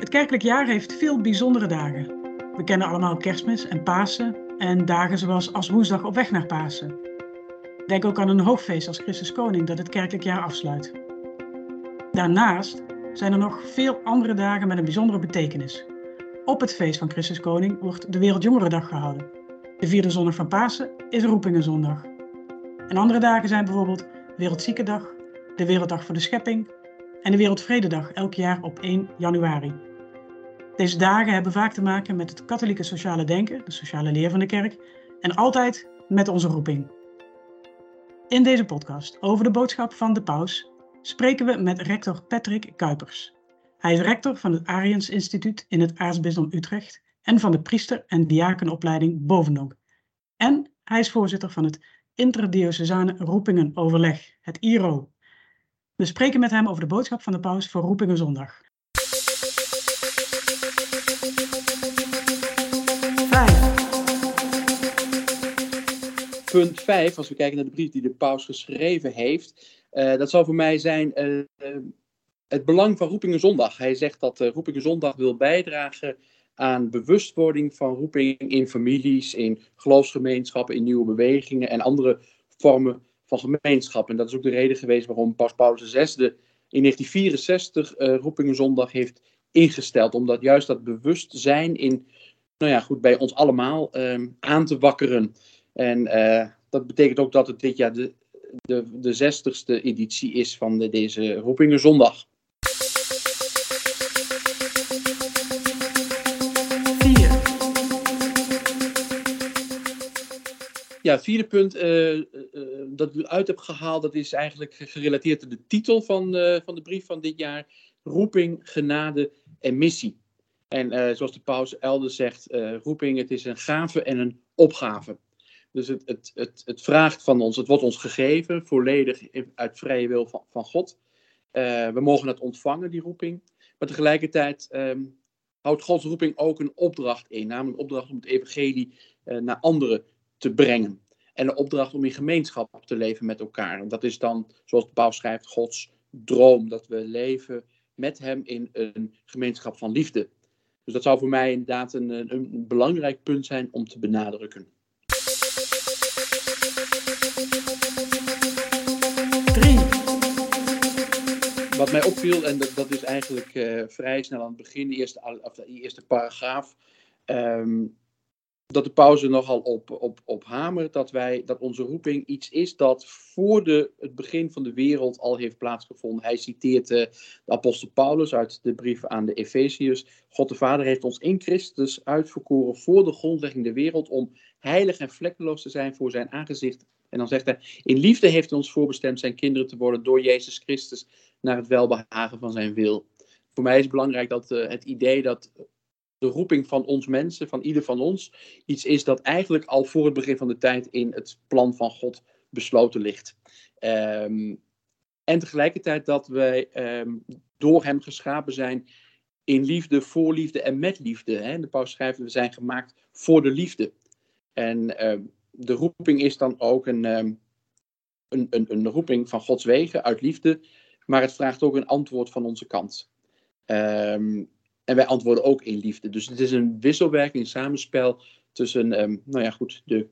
Het kerkelijk jaar heeft veel bijzondere dagen. We kennen allemaal kerstmis en Pasen en dagen zoals als woensdag op weg naar Pasen. Denk ook aan een hoogfeest als Christus Koning dat het kerkelijk jaar afsluit. Daarnaast zijn er nog veel andere dagen met een bijzondere betekenis. Op het feest van Christus Koning wordt de Wereldjongerendag gehouden. De vierde zondag van Pasen is Roepingenzondag. En andere dagen zijn bijvoorbeeld Wereldziekendag, de Werelddag voor de Schepping en de Wereldvrededag elk jaar op 1 januari. Deze dagen hebben vaak te maken met het katholieke sociale denken, de sociale leer van de kerk, en altijd met onze roeping. In deze podcast over de boodschap van de paus spreken we met rector Patrick Kuipers. Hij is rector van het Ariens Instituut in het Aartsbisdom Utrecht en van de priester- en diakenopleiding Bovendonk. En hij is voorzitter van het Interdiocesane Roepingenoverleg, het IRO. We spreken met hem over de boodschap van de paus voor Punt 5, als we kijken naar de brief die de paus geschreven heeft, uh, dat zal voor mij zijn uh, het belang van Roepingen Zondag. Hij zegt dat uh, Roepingen Zondag wil bijdragen aan bewustwording van roeping in families, in geloofsgemeenschappen, in nieuwe bewegingen en andere vormen van gemeenschap. En dat is ook de reden geweest waarom Paus Paulus VI in 1964 Roepingen Zondag heeft ingesteld. Omdat juist dat bewustzijn in, nou ja, goed, bij ons allemaal aan te wakkeren. En uh, dat betekent ook dat het dit jaar de, de, de zestigste editie is van de, deze Roepingen Zondag. Ja, het vierde punt uh, uh, dat ik uit heb gehaald, dat is eigenlijk gerelateerd aan de titel van, van de brief van dit jaar. Roeping, genade en missie. En zoals de paus elders zegt, roeping, het is een gave en een opgave. Dus het, het, het, het vraagt van ons, het wordt ons gegeven, volledig uit vrije wil van, van God. Uh, we mogen het ontvangen, die roeping. Maar tegelijkertijd um, houdt Gods roeping ook een opdracht in. Namelijk een opdracht om het evangelie naar anderen te brengen. En een opdracht om in gemeenschap te leven met elkaar. En dat is dan, zoals de paus schrijft, Gods droom. Dat we leven met hem in een gemeenschap van liefde. Dus dat zou voor mij inderdaad een, een, een belangrijk punt zijn om te benadrukken. Wat mij opviel, en dat, dat is eigenlijk uh, vrij snel aan het begin, de eerste, of de eerste paragraaf, um, dat de pauze nogal op, op, op hamert dat, wij, dat onze roeping iets is dat voor de, het begin van de wereld al heeft plaatsgevonden. Hij citeert uh, de apostel Paulus uit de brief aan de Efeziërs. God de Vader heeft ons in Christus uitverkoren voor de grondlegging der wereld om heilig en vlekkeloos te zijn voor zijn aangezicht. En dan zegt hij, in liefde heeft hij ons voorbestemd zijn kinderen te worden door Jezus Christus naar het welbehagen van zijn wil. Voor mij is het belangrijk dat uh, het idee dat de roeping van ons mensen, van ieder van ons, iets is dat eigenlijk al voor het begin van de tijd in het plan van God besloten ligt. Um, en tegelijkertijd dat wij um, door Hem geschapen zijn in liefde, voor liefde en met liefde. Hè? De paus schrijft, we zijn gemaakt voor de liefde. En uh, de roeping is dan ook een, een, een, een roeping van Gods wegen, uit liefde, maar het vraagt ook een antwoord van onze kant. Um, en wij antwoorden ook in liefde. Dus het is een wisselwerking, een samenspel tussen um, nou ja, goed, de,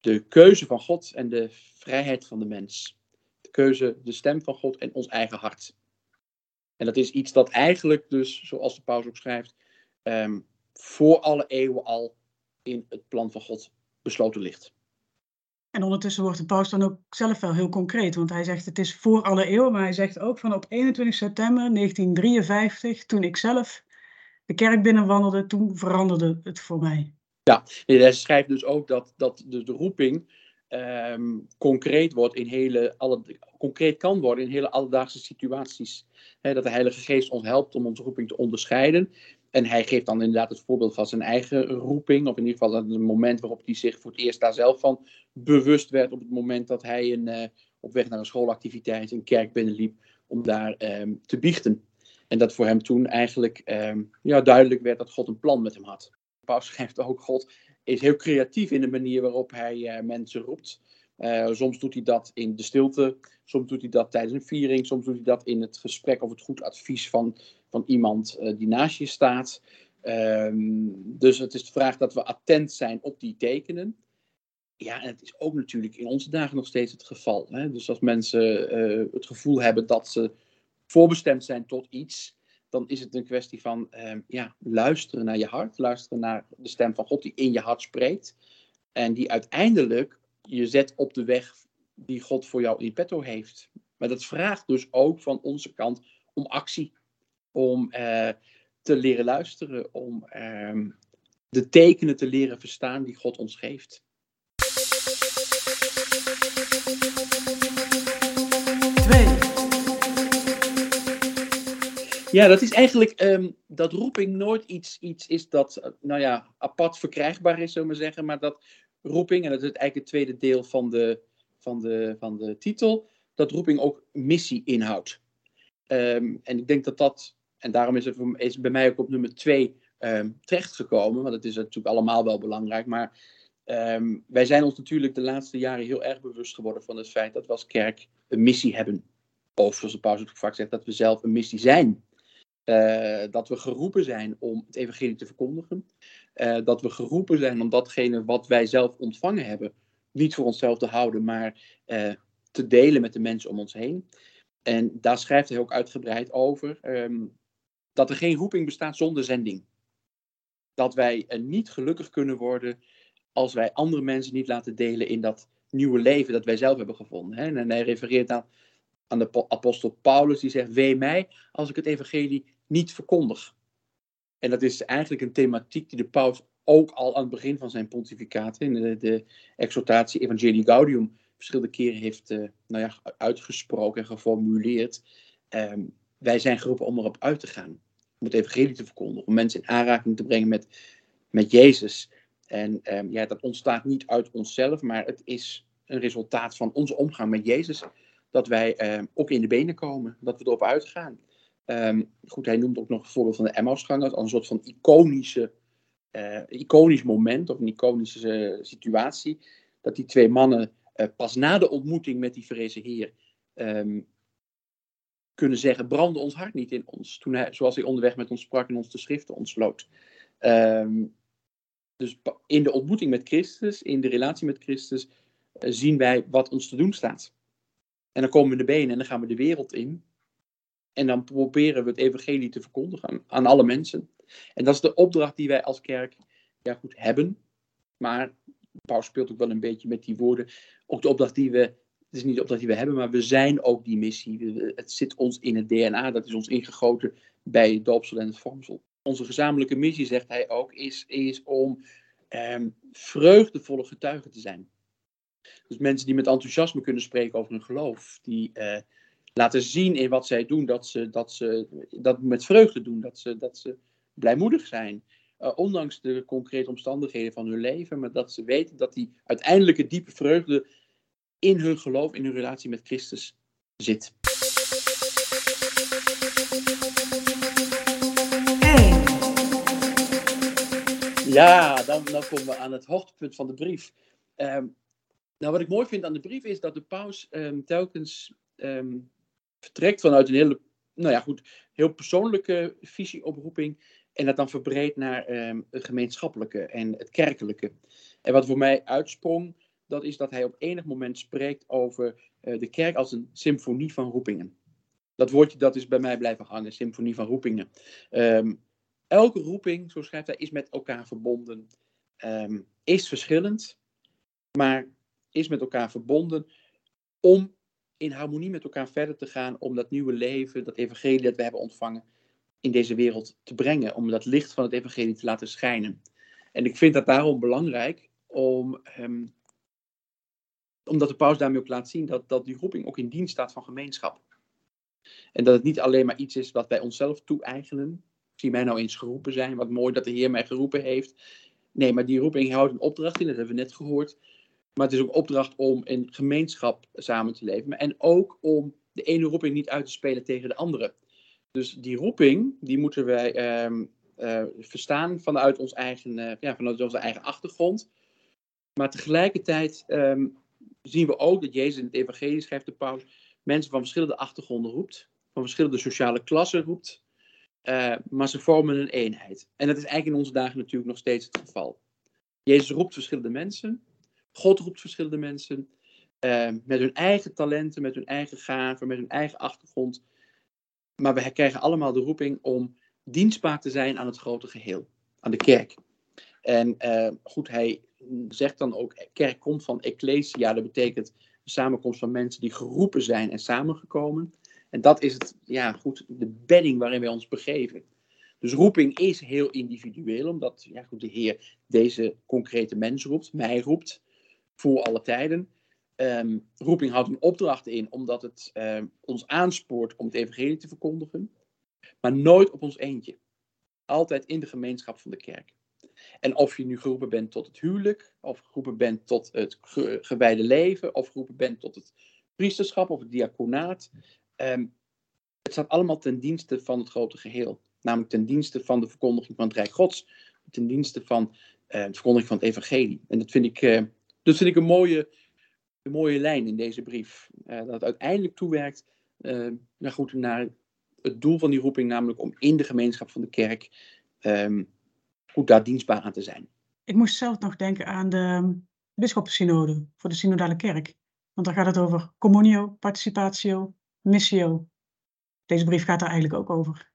de keuze van God en de vrijheid van de mens. De keuze, de stem van God en ons eigen hart. En dat is iets dat eigenlijk dus, zoals de paus ook schrijft, um, voor alle eeuwen al in het plan van God besloten ligt. En ondertussen wordt de paus dan ook zelf wel heel concreet, want hij zegt het is voor alle eeuwen, maar hij zegt ook van op 21 september 1953, toen ik zelf de kerk binnenwandelde, toen veranderde het voor mij. Ja, hij schrijft dus ook dat, dat de, roeping um, concreet wordt in hele, alle, concreet kan worden in hele alledaagse situaties. dat de Heilige Geest ons helpt om onze roeping te onderscheiden. En hij geeft dan inderdaad het voorbeeld van zijn eigen roeping, of in ieder geval het moment waarop hij zich voor het eerst daar zelf van bewust werd, op het moment dat hij een, uh, op weg naar een schoolactiviteit een kerk binnenliep om daar um, te biechten. En dat voor hem toen eigenlijk um, ja, duidelijk werd dat God een plan met hem had. Paus schrijft ook, God is heel creatief in de manier waarop hij uh, mensen roept. soms doet hij dat in de stilte, soms doet hij dat tijdens een viering, soms doet hij dat in het gesprek of het goed advies van, van iemand die naast je staat. Ehm, dus het is de vraag dat we attent zijn op die tekenen. Ja, en het is ook natuurlijk in onze dagen nog steeds het geval. Hè? Dus als mensen het gevoel hebben dat ze voorbestemd zijn tot iets, dan is het een kwestie van uh, ja, luisteren naar je hart, luisteren naar de stem van God die in je hart spreekt. En die uiteindelijk je zet op de weg die God voor jou in petto heeft. Maar dat vraagt dus ook van onze kant om actie. Om uh, te leren luisteren, om uh, de tekenen te leren verstaan die God ons geeft. Ja, dat is eigenlijk um, dat roeping nooit iets, iets is dat, eh, nou ja, apart verkrijgbaar is, zullen we zeggen. Maar dat roeping, en dat is eigenlijk het tweede deel van de, van de, van de titel, dat roeping ook missie inhoudt. Um, en ik denk dat dat, en daarom is het bij mij ook op nummer twee um, terechtgekomen, want het is natuurlijk allemaal wel belangrijk. Maar wij zijn ons natuurlijk de laatste jaren heel erg bewust geworden van het feit dat we als kerk een missie hebben. Of zoals de paus ook vaak zegt, dat we zelf een missie zijn. Uh, dat we geroepen zijn om het evangelie te verkondigen. Uh, dat we geroepen zijn om datgene wat wij zelf ontvangen hebben, niet voor onszelf te houden, maar uh, te delen met de mensen om ons heen. En daar schrijft hij ook uitgebreid over um, dat er geen roeping bestaat zonder zending. Dat wij niet gelukkig kunnen worden als wij andere mensen niet laten delen in dat nieuwe leven dat wij zelf hebben gevonden. Hè? En hij refereert aan aan de apostel Paulus, die zegt: Wee mij als ik het evangelie niet verkondig. En dat is eigenlijk een thematiek die de paus ook al aan het begin van zijn pontificaat, in de, de exhortatie Evangelii Gaudium, verschillende keren heeft uh, nou ja, uitgesproken en geformuleerd. Um, wij zijn geroepen om erop uit te gaan, om het evangelie te verkondigen, om mensen in aanraking te brengen met, met Jezus. En um, ja, dat ontstaat niet uit onszelf, maar het is een resultaat van onze omgang met Jezus dat wij uh, ook in de benen komen, dat we erop uitgaan. Um, goed, hij noemt ook nog het voorbeeld van de Emmausgangers als een soort van iconische, uh, iconisch moment of een iconische uh, situatie. Dat die twee mannen pas na de ontmoeting met die vrezen Heer um, kunnen zeggen: brandde ons hart niet in ons. Toen hij, zoals hij onderweg met ons sprak en ons de schriften ontsloot. Dus in de ontmoeting met Christus, in de relatie met Christus, zien wij wat ons te doen staat. En dan komen we de benen en dan gaan we de wereld in. En dan proberen we het evangelie te verkondigen aan, alle mensen. En dat is de opdracht die wij als kerk ja, goed hebben. Maar Paus speelt ook wel een beetje met die woorden. Ook de opdracht die we, het is niet de opdracht die we hebben, maar we zijn ook die missie. Het zit ons in het DNA, dat is ons ingegoten bij het doopsel en het vormsel. Onze gezamenlijke missie, zegt hij ook, is, is om eh, vreugdevolle getuigen te zijn. Dus mensen die met enthousiasme kunnen spreken over hun geloof. Die uh, laten zien in wat zij doen dat ze dat, ze, dat met vreugde doen. Dat ze, dat ze blijmoedig zijn. Uh, ondanks de concrete omstandigheden van hun leven. Maar dat ze weten dat die uiteindelijke diepe vreugde in hun geloof, in hun relatie met Christus zit. Ja, dan, dan komen we aan het hoogtepunt van de brief. Um, nou, wat ik mooi vind aan de brief is dat de paus um, telkens um, vertrekt vanuit een hele, nou ja, goed, heel persoonlijke visieoproeping en dat dan verbreedt naar um, gemeenschappelijke en het kerkelijke. En wat voor mij uitsprong, dat is dat hij op enig moment spreekt over uh, de kerk als een symfonie van roepingen. Dat woordje dat is bij mij blijven hangen, symfonie van roepingen. elke roeping, zo schrijft hij, is met elkaar verbonden, is verschillend, maar is met elkaar verbonden om in harmonie met elkaar verder te gaan, om dat nieuwe leven, dat evangelie dat we hebben ontvangen, in deze wereld te brengen, om dat licht van het evangelie te laten schijnen. En ik vind dat daarom belangrijk, om, um, omdat de paus daarmee ook laat zien dat, dat die roeping ook in dienst staat van gemeenschap. En dat het niet alleen maar iets is wat wij onszelf toe-eigenen. Zie mij nou eens geroepen zijn, wat mooi dat de Heer mij geroepen heeft. Nee, maar die roeping houdt een opdracht in, dat hebben we net gehoord. Maar het is ook opdracht om in gemeenschap samen te leven. En ook om de ene roeping niet uit te spelen tegen de andere. Dus die roeping, die moeten wij um, uh, verstaan vanuit, ons eigen, uh, ja, vanuit onze eigen achtergrond. Maar tegelijkertijd um, zien we ook dat Jezus in het evangelie schrijft de paus, mensen van verschillende achtergronden roept, van verschillende sociale klassen roept, uh, maar ze vormen een eenheid. En dat is eigenlijk in onze dagen natuurlijk nog steeds het geval. Jezus roept verschillende mensen, God roept verschillende mensen, uh, met hun eigen talenten, met hun eigen gaven, met hun eigen achtergrond. Maar we krijgen allemaal de roeping om dienstbaar te zijn aan het grote geheel, aan de kerk. En uh, goed, hij zegt dan ook, kerk komt van ecclesia, dat betekent een samenkomst van mensen die geroepen zijn en samengekomen. En dat is het, ja goed, de bedding waarin wij ons begeven. Dus roeping is heel individueel, omdat ja goed, de Heer deze concrete mens roept, mij roept, voor alle tijden. Um, roeping houdt een opdracht in, omdat het um, ons aanspoort om het evangelie te verkondigen, maar nooit op ons eentje. Altijd in de gemeenschap van de kerk. En of je nu geroepen bent tot het huwelijk, of geroepen bent tot het ge gewijde leven, of geroepen bent tot het priesterschap of het diaconaat. Um, het staat allemaal ten dienste van het grote geheel. Namelijk ten dienste van de verkondiging van het Rijk Gods, ten dienste van uh, de verkondiging van het Evangelie. En dat vind ik, uh, dat vind ik een, mooie, een mooie lijn in deze brief. Uh, dat het uiteindelijk toewerkt nou goed, naar het doel van die roeping, namelijk om in de gemeenschap van de kerk um, goed daar dienstbaar aan te zijn. Ik moest zelf nog denken aan de bisschoppensynode voor de synodale kerk. Want daar gaat het over communio, participatio, missio. Deze brief gaat daar eigenlijk ook over.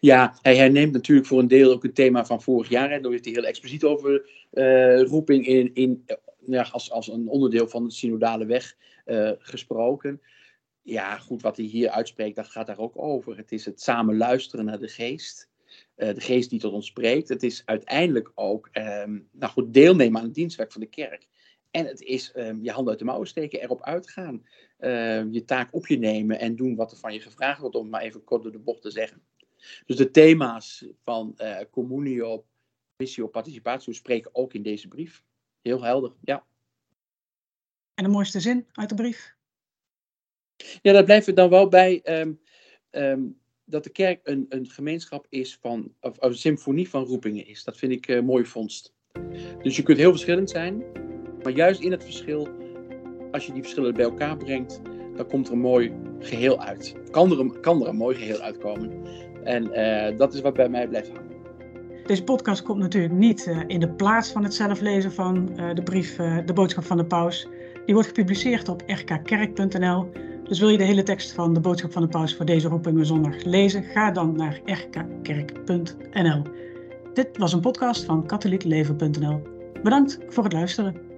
Ja, hij herneemt natuurlijk voor een deel ook het thema van vorig jaar. Hè. Daar heeft hij heel expliciet over uh, roeping in, in, ja, als, als een onderdeel van de synodale weg uh, gesproken. Ja, goed, wat hij hier uitspreekt, dat gaat daar ook over. Het is het samen luisteren naar de geest. Uh, de geest die tot ons spreekt. Het is uiteindelijk ook um, nou goed, deelnemen aan het dienstwerk van de kerk. En het is um, je handen uit de mouwen steken, erop uitgaan. Uh, je taak op je nemen en doen wat er van je gevraagd wordt, om maar even kort door de bocht te zeggen. Dus de thema's van uh, communio, missio, participatio spreken ook in deze brief. Heel helder, ja. En de mooiste zin uit de brief? Ja, daar blijven we dan wel bij. Um, um, dat de kerk een, een gemeenschap is van, of, of een symfonie van roepingen is. Dat vind ik uh, mooi vondst. Dus je kunt heel verschillend zijn, maar juist in het verschil, als je die verschillen bij elkaar brengt, dan komt er een mooi geheel uit. Kan er een, kan er een mooi geheel uitkomen. En uh, dat is wat bij mij blijft hangen. Deze podcast komt natuurlijk niet uh, in de plaats van het zelf lezen van uh, de brief, de boodschap van de paus. Die wordt gepubliceerd op rkkerk.nl. Dus wil je de hele tekst van de boodschap van de paus voor deze roepingen zondag lezen, ga dan naar rkkerk.nl. Dit was een podcast van katholiekleven.nl. Bedankt voor het luisteren.